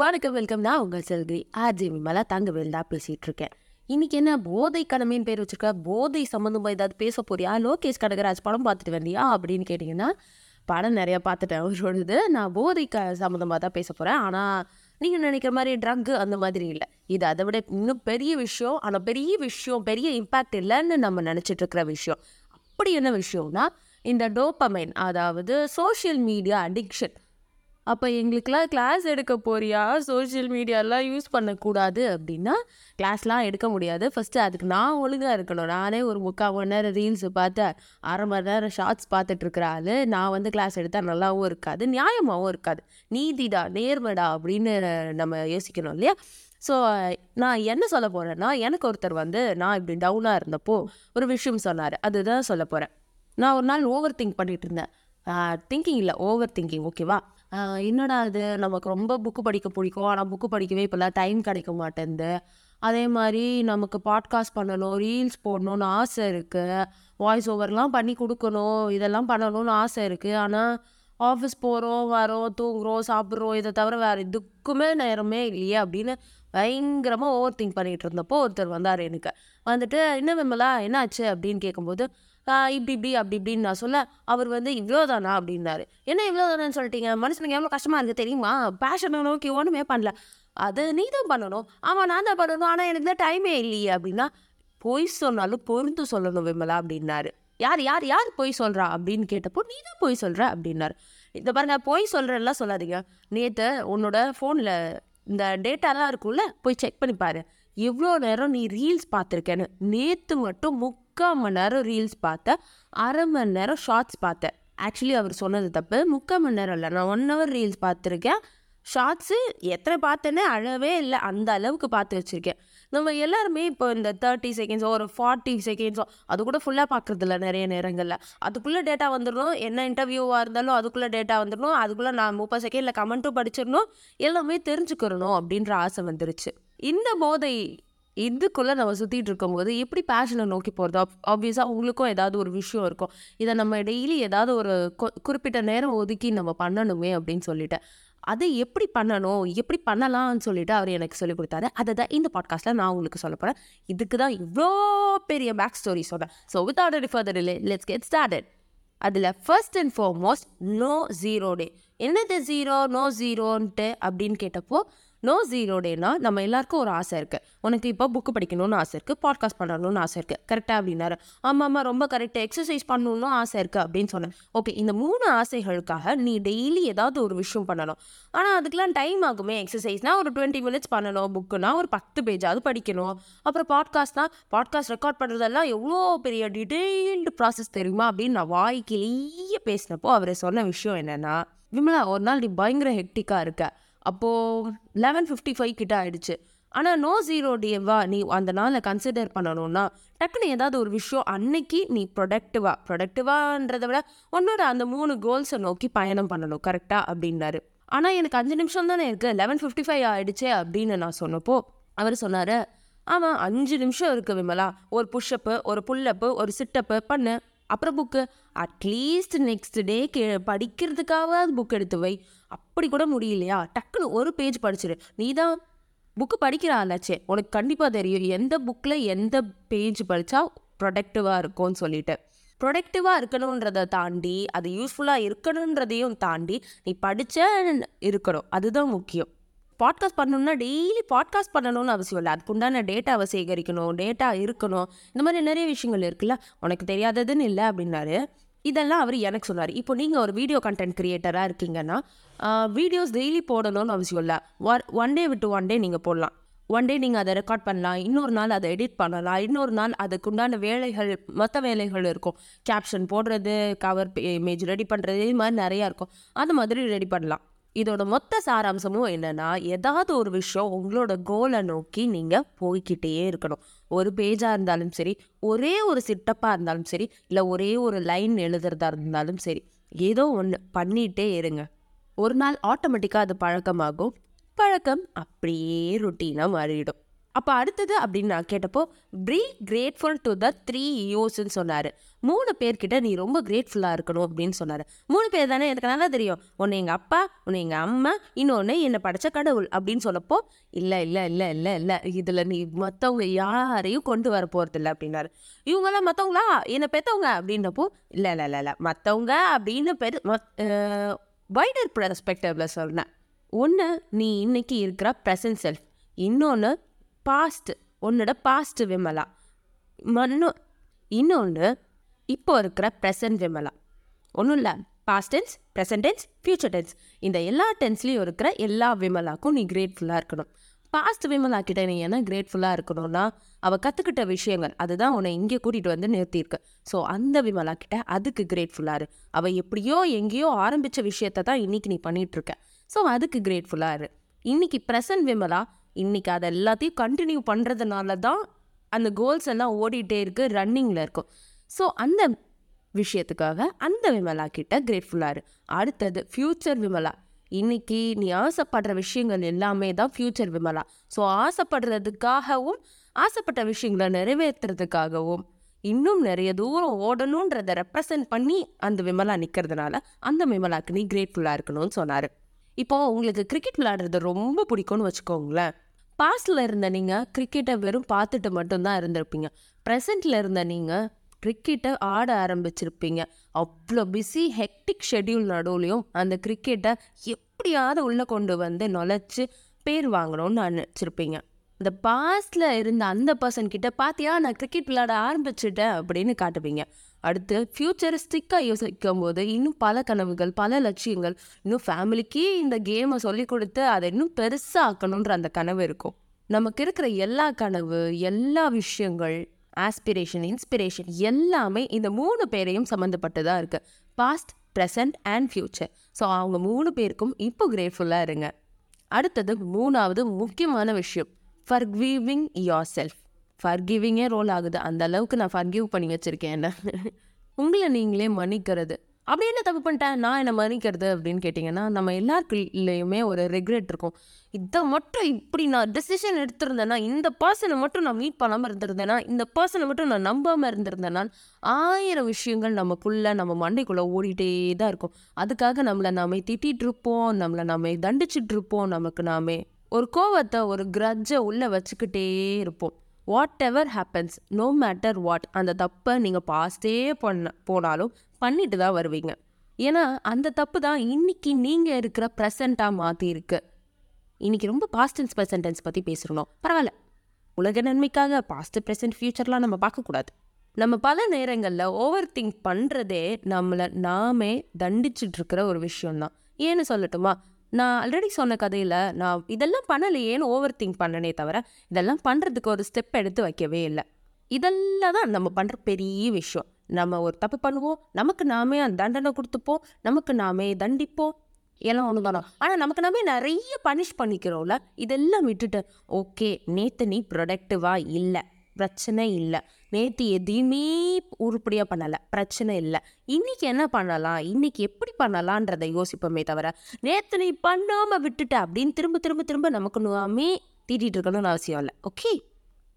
வணக்கம் வெல்கம். நான் உங்கள் செல்கிரி ஆர்ஜி விமலா தங்கவேல் தான் பேசிகிட்டு இருக்கேன் இன்றைக்கி என்ன போதை கடமைன்னு பேர் வச்சிருக்க? போதை சம்மந்தமாக ஏதாவது பேச போறியா? லோகேஷ் கடகராஜ் படம் பார்த்துட்டு வந்தியா? அப்படின்னு கேட்டிங்கன்னா படம் நிறையா பார்த்துட்டேன் அவரோடது. நான் போதை க சம்மந்தமாக தான் பேச போகிறேன் ஆனால் நீங்கள் நினைக்கிற மாதிரி ட்ரக்கு அந்த மாதிரி இல்லை. இது அதை விட இன்னும் பெரிய விஷயம். ஆனால் பெரிய விஷயம் பெரிய இம்பேக்ட் இல்லைன்னு நம்ம நினச்சிட்டு இருக்கிற விஷயம். அப்படி என்ன விஷயம்னா இந்த டோப்பமைன் அதாவது சோஷியல் மீடியா அடிக்ஷன் அப்போ எங்களுக்கெலாம் கிளாஸ் எடுக்க போறியா? சோஷியல் மீடியாலாம் யூஸ் பண்ணக்கூடாது அப்படின்னா கிளாஸ்லாம் எடுக்க முடியாது. ஃபஸ்ட்டு அதுக்கு நான் ஒழுங்காக இருக்கணும். நானே ஒரு முக்கால் மணி நேரம் ரீல்ஸு பார்த்து அரை மணி நேரம் ஷார்ட்ஸ் பார்த்துட்ருக்குறாள் ஆள். நான் வந்து கிளாஸ் எடுத்தால் நல்லாவும் இருக்காது நியாயமாகவும் இருக்காது. நீதிடா நேர்மடா அப்படின்னு நம்ம யோசிக்கணும் இல்லையா? ஸோ நான் என்ன சொல்ல போகிறேன்னா எனக்கு ஒருத்தர் வந்து நான் இப்படி டவுனாக இருந்தப்போ ஒரு விஷயம் சொன்னார். அதுதான் சொல்ல போகிறேன் நான் ஒரு நாள் ஓவர் திங்க் பண்ணிகிட்டு இருந்தேன் திங்கிங் இல்லை ஓவர் திங்கிங் ஓகேவா என்னடா இது? நமக்கு ரொம்ப புக்கு படிக்க பிடிக்கும். ஆனால் புக்கு படிக்கவே இப்போல்லாம் டைம் கிடைக்க மாட்டேங்குது அதே மாதிரி நமக்கு பாட்காஸ்ட் பண்ணணும் ரீல்ஸ் போடணும்னு ஆசை இருக்குது வாய்ஸ் ஓவர்லாம் பண்ணி கொடுக்கணும். இதெல்லாம் பண்ணணும்னு ஆசை இருக்குது ஆனால் ஆஃபீஸ் போகிறோம் வரோம் தூங்குறோம் சாப்பிட்றோம் இதை தவிர வேறு எதுக்குமே நேரமே இல்லையே அப்படின்னு பயங்கரமாக ஓவர் திங்க் பண்ணிகிட்டு இருந்தப்போ ஒருத்தர் வந்தார் எனக்கு. வந்துட்டு என்ன விமலா? என்னாச்சு? அப்படின்னு கேட்கும்போது இப்படி இப்படி அப்படி இப்படின்னு நான் சொல்ல அவர் வந்து இவ்வளோதானா அப்படின்னாரு. என்ன இவ்வளோதானு சொல்லிட்டீங்க? மனுஷனுக்கு எவ்வளோ கஷ்டமாக இருக்குது தெரியுமா? பேஷனை நோக்கி ஒன்றுமே பண்ணல. அதை நீ தான் பண்ணணும். ஆமாம் நான் தான் பண்ணணும். ஆனால் எனக்கு தான் டைமே இல்லையே அப்படின்னா பொய் சொன்னாலும் பொருந்து சொல்லணும் விமலா அப்படின்னாரு. யார் யார் யார் பொய் சொல்கிறா அப்படின்னு கேட்டப்போ நீ தான் பொய் சொல்கிற அப்படின்னாரு. இந்த பாருங்க பொய் சொல்கிறேன்லாம் சொல்லாதீங்க. நேற்று உன்னோட ஃபோனில் இந்த டேட்டாலாம் இருக்கும்ல போய் செக் பண்ணி பாரு. எவ்வளோ நேரம் நீ ரீல்ஸ் பார்த்துருக்கேன்னு. நேற்று மட்டும் முக்கால் மணி நேரம் ரீல்ஸ் பார்த்தேன். அரை மணி நேரம் ஷார்ட்ஸ் பார்த்தேன். ஆக்சுவலி அவர் சொன்னது தப்பு. முக்கால் மணி நேரம் இல்லை. நான் ஒன் ஹவர் ரீல்ஸ் பார்த்துருக்கேன். ஷார்ட்ஸு எத்தனை பார்த்தேனே அழவே இல்லை. அந்த அளவுக்கு பார்த்து வச்சுருக்கேன். நம்ம எல்லாருமே இப்போ இந்த தேர்ட்டி செகண்ட்ஸோ ஒரு ஃபார்ட்டி செகண்ட்ஸோ அது கூட ஃபுல்லாக பார்க்குறதில்ல நிறைய நேரங்களில். அதுக்குள்ளே டேட்டா வந்துடணும் என்ன இன்டர்வியூவாக இருந்தாலும் அதுக்குள்ளே டேட்டா வந்துடணும் அதுக்குள்ளே நான் முப்பது செகண்டில் கமெண்ட்டும் படிச்சிடணும். எல்லாமே தெரிஞ்சுக்கிறணும் அப்படின்ற ஆசை வந்துருச்சு. இந்த போதை இதுக்குள்ளே நம்ம சுற்றிட்டு இருக்கும்போது எப்படி பேஷனை நோக்கி போகிறது ஆப்வியஸாக உங்களுக்கும் ஏதாவது ஒரு விஷயம் இருக்கும். இதை நம்ம டெய்லி ஏதாவது ஒரு கொ- குறிப்பிட்ட நேரம் ஒதுக்கி நம்ம பண்ணணுமே அப்படின்னு சொல்லிட்டேன் அதை எப்படி பண்ணணும்? எப்படி பண்ணலாம்னு சொல்லிட்டு அவர் எனக்கு சொல்லி கொடுத்தாரு. அதை தான் இந்த பாட்காஸ்ட்டில் நான் உங்களுக்கு சொல்ல போகிறேன் இதுக்கு தான் இவ்வளோ பெரிய பேக் ஸ்டோரி சொன்னேன். ஸோ வித்வுட் any ஃபர்தர் இல்லை லெட்ஸ் கெட் ஸ்டார்டட் அதில் first and foremost no zero day என்னது ஜீரோ நோ ஜீரோன்ட்டு அப்படின்னு கேட்டப்போ நோ ஜீரோ நம்ம எல்லாருக்கும் ஒரு ஆசை இருக்குது உனக்கு இப்போ புக்கு படிக்கணும்னு ஆசை இருக்குது பாட்காஸ்ட் பண்ணணும்னு ஆசை இருக்குது கரெக்டாக அப்படின்னாரு. ஆமாம் ஆமாம் ரொம்ப கரெக்டாக எக்ஸசைஸ் பண்ணணும்னு ஆசை இருக்குது அப்படின்னு சொன்னேன். ஓகே இந்த மூணு ஆசைகளுக்காக நீ டெய்லி ஏதாவது ஒரு விஷயம் பண்ணணும். ஆனால் அதுக்கெலாம் டைம் ஆகுமே. எக்ஸசைஸ்னால் ஒரு டுவெண்ட்டி மினிட்ஸ் பண்ணணும். புக்குனா ஒரு பத்து பேஜாவது படிக்கணும். அப்புறம் பாட்காஸ்ட்னா பாட்காஸ்ட் ரெக்கார்ட் பண்ணுறதெல்லாம் எவ்வளோ பெரிய டீட்டெயில்டு ப்ராசஸ் தெரியுமா அப்படின்னு நான் வாய்க்கிலேயே பேசினப்போ அவர் சொன்ன விஷயம் என்னென்னா விமலா ஒரு நாள் நீ பயங்கர ஹெக்டிக்காக இருக்க. அப்போது லெவன் ஃபிஃப்டி ஃபைவ் கிட்ட ஆயிடுச்சு. ஆனால் நோ ஜீரோ டேவா நீ அந்த நாளை கன்சிடர் பண்ணணும்னா டக்குன்னு ஏதாவது ஒரு விஷயம் அன்னைக்கு நீ ப்ரொடக்டிவாக ப்ரொடக்டிவான்றதை விட உன்னோட அந்த மூணு கோல்ஸை நோக்கி பயணம் பண்ணணும் கரெக்டாக அப்படின்னாரு. ஆனால் எனக்கு அஞ்சு நிமிஷம் தானே இருக்குது லெவன் ஃபிஃப்டி ஃபைவ் ஆகிடுச்சே அப்படின்னு நான் சொன்னப்போ அவர் சொன்னார் ஆமாம் அஞ்சு நிமிஷம் இருக்குது விமலா. ஒரு புஷ்அப்பு ஒரு புல்லப்பு ஒரு சிட்டப்பு பண்ணு. அப்புறம் book at least next day K படிக்கிறதுக்காவது புக் எடுத்து வை. அப்படி கூட முடியலையா? டக்குன்னு ஒரு பேஜ் படிச்சிடு நீ தான் புக்கு படிக்கிற ஆளாச்சே. உனக்கு கண்டிப்பாக தெரியும். எந்த புக்கில் எந்த பேஜ் படித்தா ப்ரொடக்டிவாக இருக்கும்னு சொல்லிட்டு. ப்ரொடக்டிவாக இருக்கணுன்றதை தாண்டி அது யூஸ்ஃபுல்லாக இருக்கணுன்றதையும் தாண்டி நீ படித்த இருக்கணும். அதுதான் முக்கியம். பாட்காஸ்ட் பண்ணணும்னா டெய்லி பாட்காஸ்ட் பண்ணணும்னு அவசியம் இல்லை. அதுக்குண்டான டேட்டாவை சேகரிக்கணும் டேட்டா இருக்கணும். இந்த மாதிரி நிறைய விஷயங்கள் இருக்குல்ல. உனக்கு தெரியாததுன்னு இல்லை அப்படின்னாரு. இதெல்லாம் அவர் எனக்கு சொன்னார். இப்போ நீங்கள் ஒரு வீடியோ கண்டென்ட் க்ரியேட்டராக இருக்கீங்கன்னா வீடியோஸ் டெய்லி போடணும்னு அவசியம் இல்லை. ஒன் டே விட்டு ஒன் டே நீங்கள் போடலாம். ஒன் டே நீங்கள் அதை ரெக்கார்ட் பண்ணலாம். இன்னொரு நாள் அதை எடிட் பண்ணலாம். இன்னொரு நாள் அதுக்குண்டான வேலைகள் மற்ற வேலைகள் இருக்கும். கேப்ஷன் போடுறது கவர் இமேஜ் ரெடி பண்ணுறது இது மாதிரி நிறையா இருக்கும். அது மாதிரி ரெடி பண்ணலாம். இதோட மொத்த சாராம்சமும் என்னென்னா ஏதாவது ஒரு விஷயம் உங்களோட கோலை நோக்கி நீங்கள் போய்க்கிட்டே இருக்கணும். ஒரு பேஜாக இருந்தாலும் சரி ஒரே ஒரு சிட்டப்பாக இருந்தாலும் சரி இல்லை ஒரே ஒரு லைன் எழுதுறதா இருந்தாலும் சரி ஏதோ ஒன்று பண்ணிகிட்டே இருங்க. ஒரு நாள் ஆட்டோமேட்டிக்காக அது பழக்கமாகும். பழக்கம் அப்படியே ருட்டீனாக மாறிடும். அப்போ அடுத்தது அப்படின்னு நான் கேட்டப்போ be grateful to the three யூஸ்ன்னு சொன்னார். மூணு பேர்கிட்ட நீ ரொம்ப கிரேட்ஃபுல்லாக இருக்கணும் அப்படின்னு சொன்னார். மூணு பேர் தானே? எனக்கு நல்லா தெரியும். ஒன்று எங்கள் அப்பா ஒன்று எங்கள் அம்மா இன்னொன்று என்னை படைச்ச கடவுள் அப்படின்னு சொல்லப்போ இல்லை இல்லை இல்லை இல்லை இல்லை இதில் நீ மற்றவங்க யாரையும் கொண்டு வர போகிறதில்ல அப்படின்னாரு. இவங்கெல்லாம் மற்றவங்களா என்னை பெற்றவங்க அப்படின்னப்போ இல்லை இல்லை இல்லை இல்லை மற்றவங்க அப்படின்னு பெரு வைடர் பெர்ஸ்பெக்டிவில் சொன்னேன். ஒன்று நீ இன்னைக்கு இருக்கிற ப்ரெசன்ட் செல்ஃப் இன்னொன்று பாஸ்ட் உன்னோட பாஸ்ட் விமலா. மன்னு இன்னொன்று இப்போ இருக்கிற ப்ரெசன்ட் விமலா. ஒன்றும் இல்லை. Past tense present tense future tense இந்த எல்லா டென்ஸ்லேயும் இருக்கிற எல்லா விமலாக்கும் நீ கிரேட்ஃபுல்லாக இருக்கணும். பாஸ்ட் விமலா கிட்ட நீ என்ன கிரேட்ஃபுல்லாக இருக்கணும்னா அவள் கற்றுக்கிட்ட விஷயங்கள் அதுதான் உன்னை இங்கே கூட்டிகிட்டு வந்து நிறுத்தியிருக்கு. ஸோ அந்த விமலா கிட்ட அதுக்கு கிரேட்ஃபுல்லாக இரு. அவள் எப்படியோ எங்கேயோ ஆரம்பித்த விஷயத்தை தான் இன்னைக்கு நீ பண்ணிகிட்ருக்க ஸோ அதுக்கு கிரேட்ஃபுல்லாக இரு. இன்னைக்கு ப்ரெசன்ட் விமலா இன்னைக்கு அதை எல்லாத்தையும் கண்டினியூ பண்ணுறதுனால தான் அந்த கோல்ஸ் எல்லாம் ஓடிட்டே இருக்கு ரன்னிங்கில் இருக்கும். ஸோ அந்த விஷயத்துக்காக அந்த விமலா கிட்ட கிரேட்ஃபுல்லாக இரு. அடுத்தது ஃப்யூச்சர் விமலா. இன்னைக்கு நீ ஆசைப்படுற விஷயங்கள் எல்லாமே தான் ஃப்யூச்சர் விமலா. ஸோ ஆசைப்படுறதுக்காகவும் ஆசைப்பட்ட விஷயங்களை நிறைவேற்றுறதுக்காகவும் இன்னும் நிறைய தூரம் ஓடணுன்றதை ரெப்ரசன்ட் பண்ணி அந்த விமலா நிற்கிறதுனால அந்த விமலாக்கு நீ கிரேட்ஃபுல்லாக இருக்கணும்னு சொன்னார். இப்போ உங்களுக்கு கிரிக்கெட் விளையாடுறது ரொம்ப பிடிக்கும்னு வச்சுக்கோங்களேன். பாஸ்டில் இருந்த நீங்கள் கிரிக்கெட்டை வெறும் பார்த்துட்டு மட்டும்தான் இருந்திருப்பீங்க. ப்ரெசண்ட்டில் இருந்த நீங்கள் கிரிக்கெட்டை ஆட ஆரம்பிச்சிருப்பீங்க. அவ்வளோ பிஸி ஹெக்டிக் ஷெட்யூல் நடுவுலையும் அந்த கிரிக்கெட்டை எப்படியாவது உள்ளே கொண்டு வந்து நுழைச்சி பேர் வாங்கணும்னு நினச்சிருப்பீங்க. இந்த பாஸ்டில் இருந்த அந்த பர்சன் கிட்ட பார்த்தியா நான் கிரிக்கெட் விளையாட ஆரம்பிச்சிட்டேன் அப்படின்னு காட்டுவீங்க. அடுத்து ஃப்யூச்சரிஸ்டிக்காக யோசிக்கும் போது இன்னும் பல கனவுகள் பல லட்சியங்கள் இன்னும் ஃபேமிலிக்கே இந்த கேமை சொல்லி கொடுத்து அதை இன்னும் பெருசாக ஆக்கணுன்ற அந்த கனவு இருக்கும். நமக்கு இருக்கிற எல்லா கனவு எல்லா விஷயங்கள் ஆஸ்பிரேஷன் இன்ஸ்பிரேஷன் எல்லாமே இந்த மூணு பேரையும் சம்மந்தப்பட்டதாக இருக்குது past present and future so அவங்க மூணு பேருக்கும் இப்போ கிரேட்ஃபுல்லாக இருங்க. அடுத்தது மூணாவது முக்கியமான விஷயம். ஃபர்கிவிங் யோர் செல்ஃப் ஃபர்கிவிங்கே ரோல் ஆகுது. அந்த அளவுக்கு நான் ஃபர்கிவ் பண்ணி வச்சுருக்கேன் என்ன. உங்களை நீங்களே மன்னிக்கிறது. அப்படி என்ன தப்பு பண்ணிட்டேன்? நான் என்ன மன்னிக்கிறது அப்படின்னு கேட்டிங்கன்னா நம்ம எல்லாருக்குள்ளேயுமே ஒரு ரெக்ரெட் இருக்கும். இதை மட்டும் இப்படி நான் டெசிஷன் எடுத்திருந்தேன்னா இந்த பர்சனை மட்டும் நான் மீட் பண்ணாமல் இருந்திருந்தேன்னா இந்த பர்சனை மட்டும் நான் நம்பாமல் இருந்திருந்தேன்னா ஆயிரம் விஷயங்கள் நமக்குள்ளே நம்ம மண்டைக்குள்ளே ஓடிட்டே தான் இருக்கும். அதுக்காக நம்மளை நாமே திட்டிகிட்டு இருப்போம். நம்மளை நாமே தண்டிச்சிட்ருப்போம் நமக்கு நாமே ஒரு கோவத்தை ஒரு கிரட்ஜை உள்ளே வச்சுக்கிட்டே இருப்போம். Whatever happens no matter what அந்த தப்பை நீங்கள் பாஸ்டே பண்ண போனாலும் பண்ணிட்டு தான் வருவீங்க. ஏன்னா அந்த தப்பு தான் இன்றைக்கி நீங்கள் இருக்கிற ப்ரெசண்ட்டாக மாற்றிருக்கு இன்றைக்கி ரொம்ப பாஸ்ட் டென்ஸ் பற்றி பேசுகிறோம் பரவாயில்ல. உலக நன்மைக்காக பாஸ்ட் ப்ரெசன்ட் ஃப்யூச்சர்லாம் நம்ம பார்க்கக்கூடாது. நம்ம பல நேரங்களில் ஓவர் திங்க் பண்ணுறதே நம்மளை நாமே தண்டிச்சிட்டு இருக்கிற ஒரு விஷயம்தான். ஏன்னு சொல்லட்டுமா? நான் ஆல்ரெடி சொன்ன கதையில் நான் இதெல்லாம் பண்ணலையேன்னு ஓவர் திங்க் பண்ணனே தவிர இதெல்லாம் பண்ணுறதுக்கு ஒரு ஸ்டெப் எடுத்து வைக்கவே இல்லை. இதெல்லாம் தான் நம்ம பண்ணுற பெரிய விஷயம். நம்ம ஒரு தப்பு பண்ணுவோம் நமக்கு நாமே அந்த தண்டனை கொடுத்துப்போம் நமக்கு நாமே தண்டிப்போம். எல்லாம் ஒன்று தானே ஆனால் நமக்கு நாமே நிறைய பனிஷ் பண்ணிக்கிறோம்ல இதெல்லாம் விட்டுட்டு ஓகே நேற்று நீ ப்ரொடக்டிவாக இல்லை பிரச்சனை இல்லை. நேற்று எதையுமே உருப்படியாக பண்ணலை. பிரச்சனை இல்லை. இன்றைக்கி என்ன பண்ணலாம்? இன்றைக்கி எப்படி பண்ணலான்றதை யோசிப்போமே தவிர நேற்று நீ பண்ணாமல் விட்டுட்ட அப்படின்னு திரும்ப திரும்ப திரும்ப நமக்கு நாமே தீட்டிகிட்டு இருக்கணும்னு அவசியம் இல்லை. ஓகே?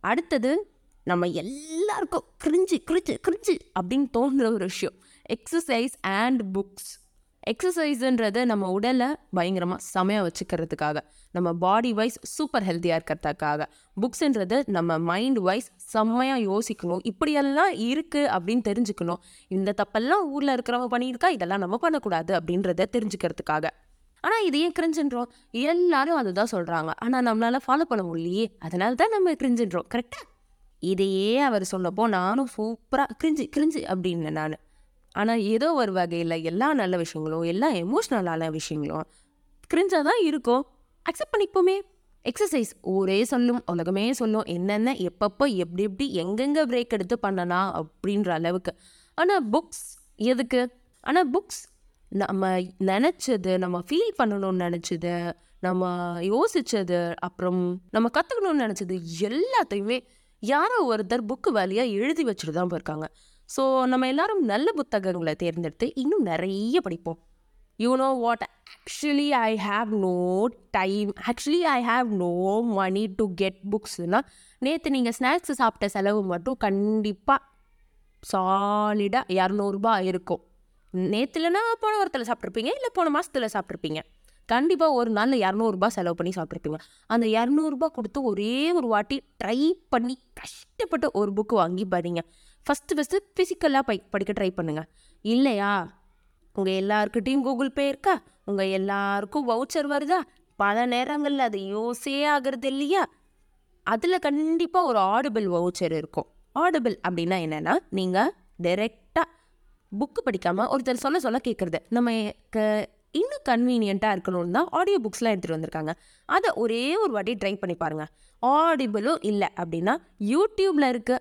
அடுத்தது நம்ம எல்லாருக்கும் கிரிஞ்சு கிரிஞ்சு கிரிஞ்சு அப்படின்னு தோன்ற ஒரு விஷயம். எக்ஸசைஸ் அண்ட் புக்ஸ் எக்ஸசைஸுன்றது நம்ம உடலை பயங்கரமாக செமையாக வச்சுக்கிறதுக்காக நம்ம பாடி வைஸ் சூப்பர் ஹெல்த்தியாக இருக்கிறதுக்காக. புக்ஸுன்றது நம்ம மைண்ட் வைஸ் செம்மையாக யோசிக்கணும். இப்படியெல்லாம் இருக்குது அப்படின்னு தெரிஞ்சுக்கணும். இந்த தப்பெல்லாம் ஊரில் இருக்கிறவங்க பண்ணியிருக்கா இதெல்லாம் நம்ம பண்ணக்கூடாது அப்படின்றத தெரிஞ்சுக்கிறதுக்காக. ஆனால் இது ஏன் கிரிஞ்சுன்றோம் எல்லாரும் அதுதான் சொல்கிறாங்க ஆனால் நம்மளால் ஃபாலோ பண்ண முடியலையே. அதனால தான் நம்ம கிரிஞ்சுன்றோம் கரெக்டாக இதையே அவர் சொன்னப்போ நானும் சூப்பராக கிரிஞ்சு கிரிஞ்சு அப்படின்னு நான். ஆனால் ஏதோ ஒரு வகையில் எல்லா நல்ல விஷயங்களும் எல்லா எமோஷ்னலான விஷயங்களும் கிரிஞ்சாக தான் இருக்கும். அக்செப்ட் பண்ணிப்போமே. எக்ஸசைஸ் ஊரே சொல்லும் உலகமே சொல்லும் என்னென்ன எப்பப்போ எப்படி எப்படி எங்கெங்கே பிரேக் எடுத்து பண்ணலாம் அப்படின்ற அளவுக்கு. ஆனால் புக்ஸ் எதுக்கு? ஆனால் புக்ஸ் நம்ம நினச்சது நம்ம ஃபீல் பண்ணணும்னு நினச்சது நம்ம யோசித்தது அப்புறம் நம்ம கற்றுக்கணும்னு நினச்சது எல்லாத்தையுமே யாரோ ஒருத்தர் புக்கு வேலையாக எழுதி வச்சுட்டு தான் போயிருக்காங்க. ஸோ நம்ம எல்லாரும் நல்ல புத்தகங்களை தேர்ந்தெடுத்து இன்னும் நிறைய படிப்போம். You know what actually I have no time actually I have no money to get புக்ஸ்னா நேற்று நீங்கள் ஸ்நாக்ஸ் சாப்பிட்ட செலவு மட்டும் கண்டிப்பாக சாலிடாக இரநூறுபா இருக்கும். நேற்றுலனா போன வாரத்தில் சாப்பிட்ருப்பீங்க இல்லை போன மாதத்தில் சாப்பிட்ருப்பீங்க கண்டிப்பாக ஒரு நாளில் இரநூறுபா செலவு பண்ணி சாப்பிட்ருப்பீங்க அந்த இரநூறுபா கொடுத்து ஒரே ஒரு வாட்டி ட்ரை பண்ணி கஷ்டப்பட்டு ஒரு புக்கு வாங்கி பாருங்க. ஃபஸ்ட்டு ஃபஸ்ட்டு ஃபிசிக்கலாக பை படிக்க ட்ரை பண்ணுங்கள் இல்லையா? உங்கள் எல்லாருக்கிட்டேயும் கூகுள் பே இருக்கா? உங்கள் எல்லாருக்கும் வவுச்சர் வருதா? பல நேரங்களில் அது யூஸே ஆகிறது இல்லையா? அதில் கண்டிப்பாக ஒரு ஆடிபிள் வவுச்சர் இருக்கும். ஆடிபிள் அப்படின்னா என்னென்னா நீங்கள் டைரெக்டாக புக்கு படிக்காமல் ஒருத்தர் சொல்ல சொல்ல கேட்குறது நம்ம க இன்னும் கன்வீனியண்ட்டாக இருக்கணும்னு தான் ஆடியோ புக்ஸ்லாம் எடுத்துகிட்டு வந்திருக்காங்க. அதை ஒரே ஒரு வாட்டி ட்ரை பண்ணி பாருங்கள் ஆடிபிளும் இல்லை அப்படின்னா யூடியூப்பில் இருக்க.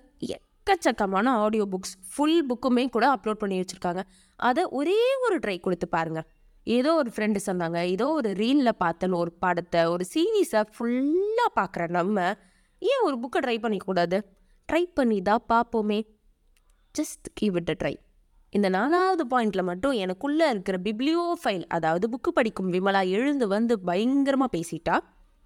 எக்கச்சக்கமான ஆடியோ புக்ஸ் ஃபுல் புக்குமே கூட அப்லோட் பண்ணி வச்சுருக்காங்க. அதை ஒரே ஒரு ட்ரை கொடுத்து பாருங்கள் ஏதோ ஒரு ஃப்ரெண்டு சொன்னாங்க ஏதோ ஒரு ரீலில் பார்த்தேன்னு ஒரு படத்தை ஒரு சீரீஸை ஃபுல்லாக பார்க்குற நம்ம ஏன் ஒரு புக்கை ட்ரை பண்ணிக்கூடாது? ட்ரை பண்ணி தான் பார்ப்போமே. Just give it a try இந்த நாலாவது பாயிண்டில் மட்டும் எனக்குள்ளே இருக்கிற பிப்ளியோ ஃபைல் அதாவது புக்கு படிக்கும் விமலா எழுந்து வந்து பயங்கரமாக பேசிட்டா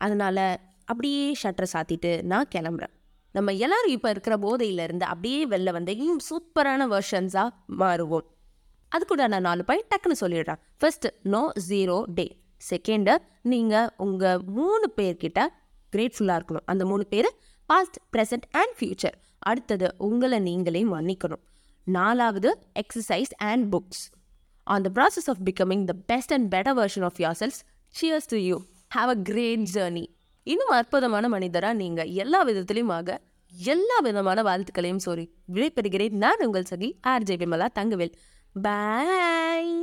அதனால் அப்படியே ஷட்டரை சாத்திட்டு நான் கிளம்புறேன். நம்ம எல்லாரும் இப்போ இருக்கிற போதையிலேருந்து அப்படியே வெளில வந்து இன்னும் சூப்பரான வெர்ஷன்ஸாக மாறுவோம். அது கூட நான் நாலு பாயிண்ட் டக்குன்னு சொல்லிடுறேன். First no zero day second நீங்கள் உங்கள் மூணு பேர்கிட்ட கிரேட்ஃபுல்லாக இருக்கணும். அந்த மூணு பேர் பாஸ்ட் ப்ரெசன்ட் அண்ட் ஃப்யூச்சர் அடுத்தது உங்களை நீங்களே மன்னிக்கணும். நாலாவது exercise and books on the process of becoming the best and better version of yourself cheers to you have a great journey இன்னும் அற்புதமான மனிதராக நீங்கள் எல்லா விதத்துலையுமாக எல்லா விதமான வாழ்த்துக்களையும் சோரி விடைபெறுகிறேன். நான் உங்கள் சகி ஆர்ஜே விமலா தங்கவேல். பாய்